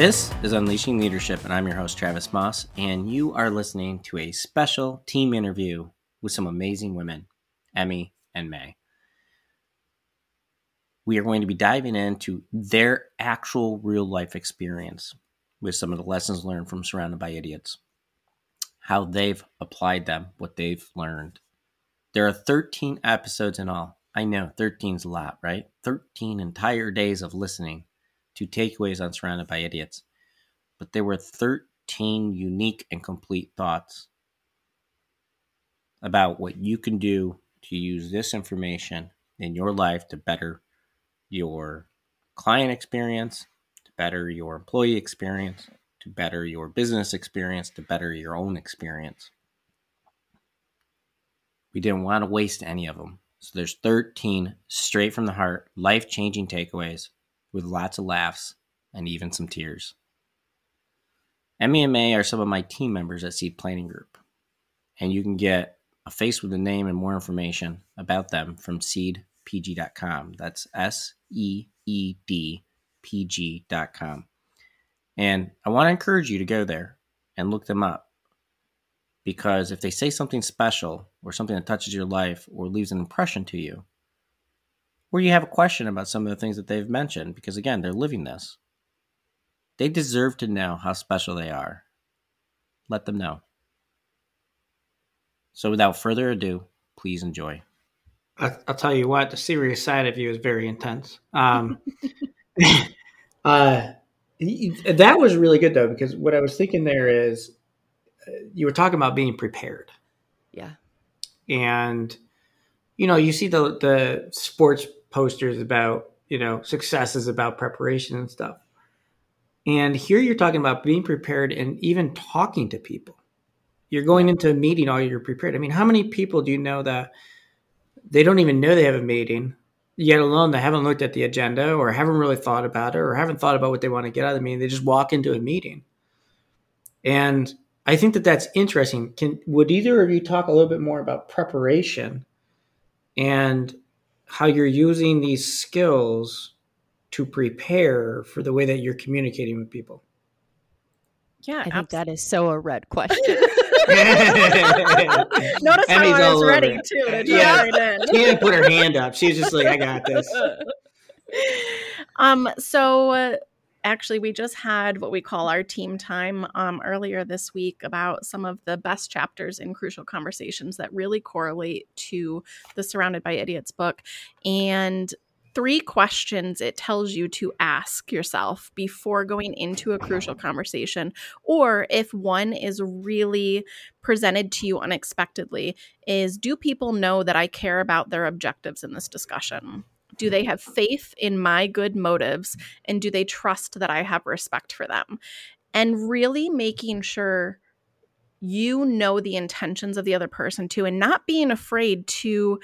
This is Unleashing Leadership, and I'm your host, Travis Maus, and you are listening to a special team interview with some amazing women, Emmy and Mae. We are going to be diving into their actual real life experience with some of the lessons learned from Surrounded by Idiots, how they've applied them, what they've learned. There are 13 episodes in all. I know 13 is a lot, right? 13 entire days of listening to takeaways on Surrounded by Idiots. But there were 13 unique and complete thoughts about what you can do to use this information in your life to better your client experience, to better your employee experience, to better your business experience, to better your own experience. We didn't want to waste any of them. So there's 13 straight from the heart, life changing takeaways with lots of laughs and even some tears. Mae are some of my team members at Seed Planning Group, and you can get a face with a name and more information about them from seedpg.com. That's S E E D P G.com. And I want to encourage you to go there and look them up because if they say something special or something that touches your life or leaves an impression to you, or you have a question about some of the things that they've mentioned, because again, they're living this, they deserve to know how special they are. Let them know. So, without further ado, please enjoy. I'll tell you what, the serious side of you is very intense. Um, uh, that was really good though, because what I was thinking there is uh, you were talking about being prepared. Yeah. And, you know, you see the, the sports posters about, you know, successes about preparation and stuff. And here you're talking about being prepared and even talking to people. You're going into a meeting all you're prepared. I mean, how many people do you know that they don't even know they have a meeting, yet alone they haven't looked at the agenda or haven't really thought about it or haven't thought about what they want to get out of the meeting. They just walk into a meeting. And I think that that's interesting. Can would either of you talk a little bit more about preparation and how you're using these skills to prepare for the way that you're communicating with people? Yeah, I think that is so a red question. Notice Emmy's how I was ready too to yeah. She didn't put her hand up. She's just like, "I got this." Um. So. Actually we just had what we call our team time um, earlier this week about some of the best chapters in crucial conversations that really correlate to the surrounded by idiots book. And three questions it tells you to ask yourself before going into a crucial conversation or if one is really presented to you unexpectedly is do people know that I care about their objectives in this discussion do they have faith in my good motives and do they trust that I have respect for them? And really making sure you know the intentions of the other person too and not being afraid to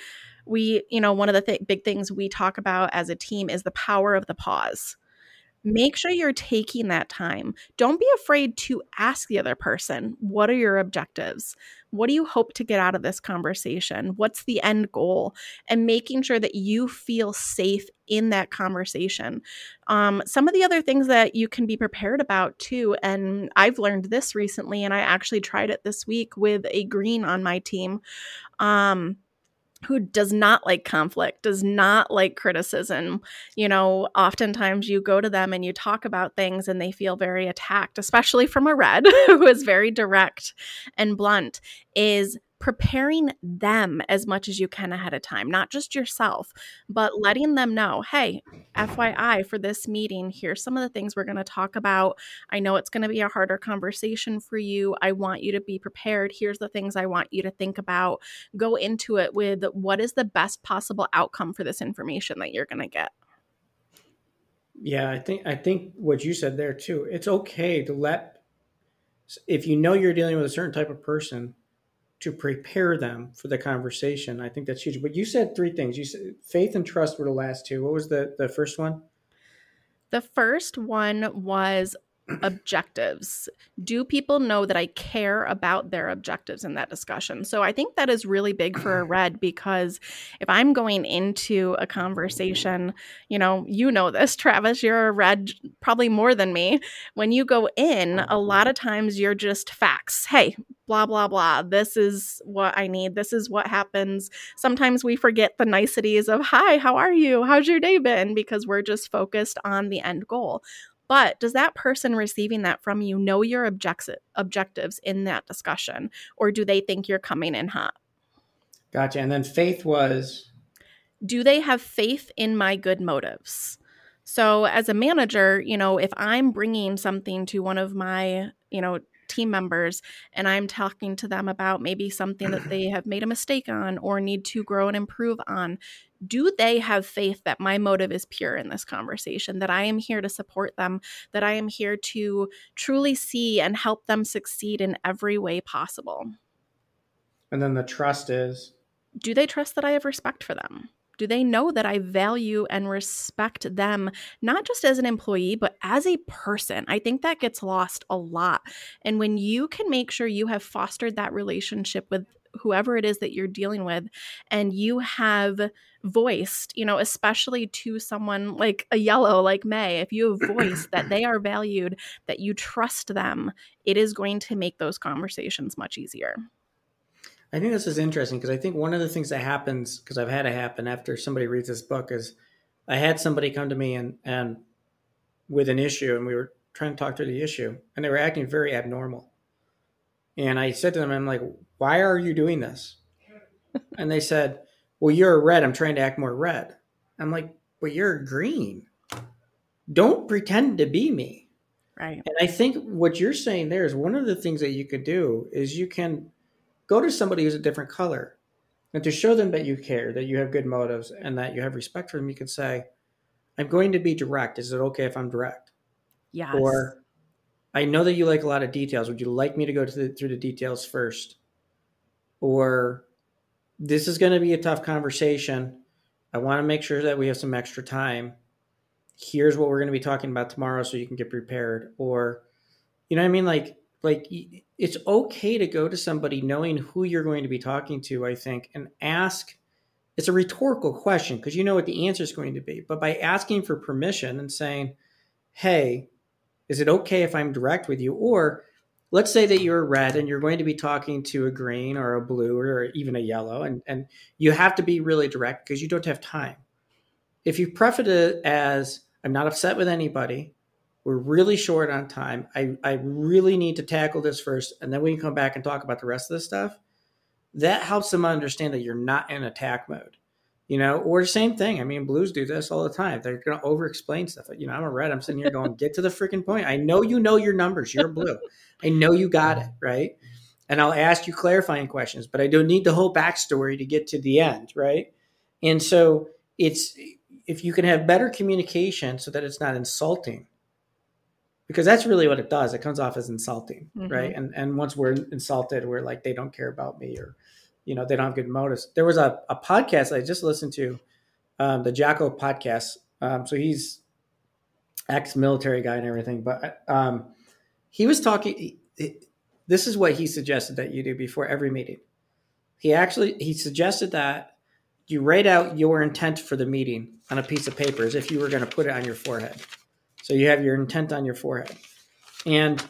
we you know one of the th- big things we talk about as a team is the power of the pause. Make sure you're taking that time. Don't be afraid to ask the other person what are your objectives what do you hope to get out of this conversation? What's the end goal? And making sure that you feel safe in that conversation. Um, some of the other things that you can be prepared about too and i've learned this recently and i actually tried it this week with a green on my team. Um, who does not like conflict, does not like criticism. You know, oftentimes you go to them and you talk about things and they feel very attacked, especially from a red who is very direct and blunt, is preparing them as much as you can ahead of time, not just yourself, but letting them know, hey, FYI, for this meeting, here's some of the things we're going to talk about. I know it's going to be a harder conversation for you. I want you to be prepared. Here's the things I want you to think about. Go into it with what is the best possible outcome for this information that you're going to get. Yeah, I think I think what you said there too. It's okay to let if you know you're dealing with a certain type of person, to prepare them for the conversation. I think that's huge. But you said three things. You said faith and trust were the last two. What was the the first one? The first one was objectives? Do people know that I care about their objectives in that discussion? So I think that is really big for a red because if I'm going into a conversation, you know, you know this, Travis, you're a red probably more than me. When you go in, a lot of times you're just facts. Hey, blah, blah, blah. This is what I need. This is what happens. Sometimes we forget the niceties of, hi, how are you? How's your day been? Because we're just focused on the end goal. But does that person receiving that from you know your objects- objectives in that discussion? Or do they think you're coming in hot? Gotcha. And then faith was Do they have faith in my good motives? So, as a manager, you know, if I'm bringing something to one of my, you know, team members and I'm talking to them about maybe something that they have made a mistake on or need to grow and improve on, do they have faith that my motive is pure in this conversation, that I am here to support them, that I am here to truly see and help them succeed in every way possible? And then the trust is do they trust that I have respect for them? Do they know that I value and respect them, not just as an employee, but as a person? I think that gets lost a lot. And when you can make sure you have fostered that relationship with whoever it is that you're dealing with and you have voiced you know especially to someone like a yellow like Mae if you have voiced that they are valued that you trust them it is going to make those conversations much easier I think this is interesting because I think one of the things that happens because I've had it happen after somebody reads this book is I had somebody come to me and and with an issue and we were trying to talk through the issue and they were acting very abnormal. And I said to them, I'm like, why are you doing this? and they said, well, you're red. I'm trying to act more red. I'm like, but you're green. Don't pretend to be me. Right. And I think what you're saying there is one of the things that you could do is you can go to somebody who's a different color and to show them that you care, that you have good motives, and that you have respect for them, you could say, I'm going to be direct. Is it okay if I'm direct? Yes. Or I know that you like a lot of details. Would you like me to go the, through the details first? Or this is going to be a tough conversation. I want to make sure that we have some extra time. Here's what we're going to be talking about tomorrow so you can get prepared. Or, you know what I mean? Like, like it's okay to go to somebody knowing who you're going to be talking to, I think, and ask. It's a rhetorical question because you know what the answer is going to be. But by asking for permission and saying, hey, is it okay if I'm direct with you? Or let's say that you're red and you're going to be talking to a green or a blue or even a yellow, and, and you have to be really direct because you don't have time. If you preface it as, I'm not upset with anybody, we're really short on time. I, I really need to tackle this first, and then we can come back and talk about the rest of the stuff. That helps them understand that you're not in attack mode, you know. Or the same thing. I mean, blues do this all the time. They're going to over-explain stuff. You know, I'm a red. I'm sitting here going, "Get to the freaking point." I know you know your numbers. You're blue. I know you got it right, and I'll ask you clarifying questions, but I don't need the whole backstory to get to the end, right? And so it's if you can have better communication so that it's not insulting because that's really what it does. It comes off as insulting, mm-hmm. right? And and once we're insulted, we're like they don't care about me or you know they don't have good motives. There was a, a podcast I just listened to, um, the Jocko podcast. Um, so he's ex-military guy and everything, but um, he was talking. This is what he suggested that you do before every meeting. He actually he suggested that you write out your intent for the meeting on a piece of paper as if you were going to put it on your forehead. So you have your intent on your forehead. And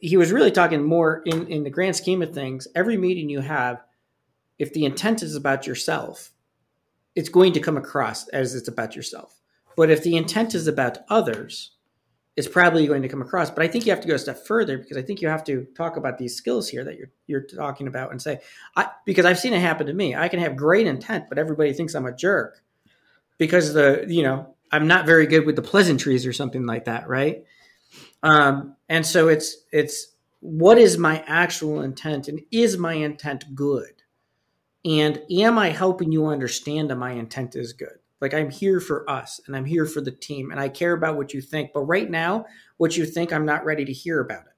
he was really talking more in, in the grand scheme of things. Every meeting you have, if the intent is about yourself, it's going to come across as it's about yourself. But if the intent is about others, it's probably going to come across. But I think you have to go a step further because I think you have to talk about these skills here that you're you're talking about and say, I because I've seen it happen to me. I can have great intent, but everybody thinks I'm a jerk because the you know I'm not very good with the pleasantries or something like that, right? Um, and so it's it's what is my actual intent, and is my intent good? And am I helping you understand that my intent is good? Like I'm here for us, and I'm here for the team, and I care about what you think. But right now, what you think, I'm not ready to hear about it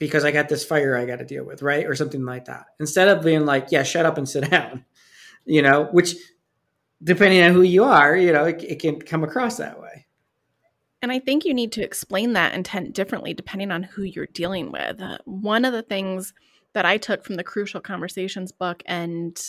because I got this fire I got to deal with, right? Or something like that. Instead of being like, yeah, shut up and sit down, you know, which depending on who you are, you know, it, it can come across that way. And I think you need to explain that intent differently depending on who you're dealing with. Uh, one of the things that I took from the Crucial Conversations book and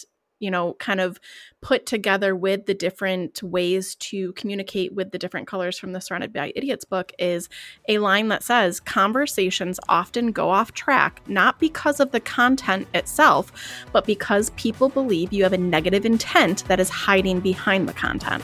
you know, kind of put together with the different ways to communicate with the different colors from the Surrounded by Idiots book is a line that says conversations often go off track, not because of the content itself, but because people believe you have a negative intent that is hiding behind the content.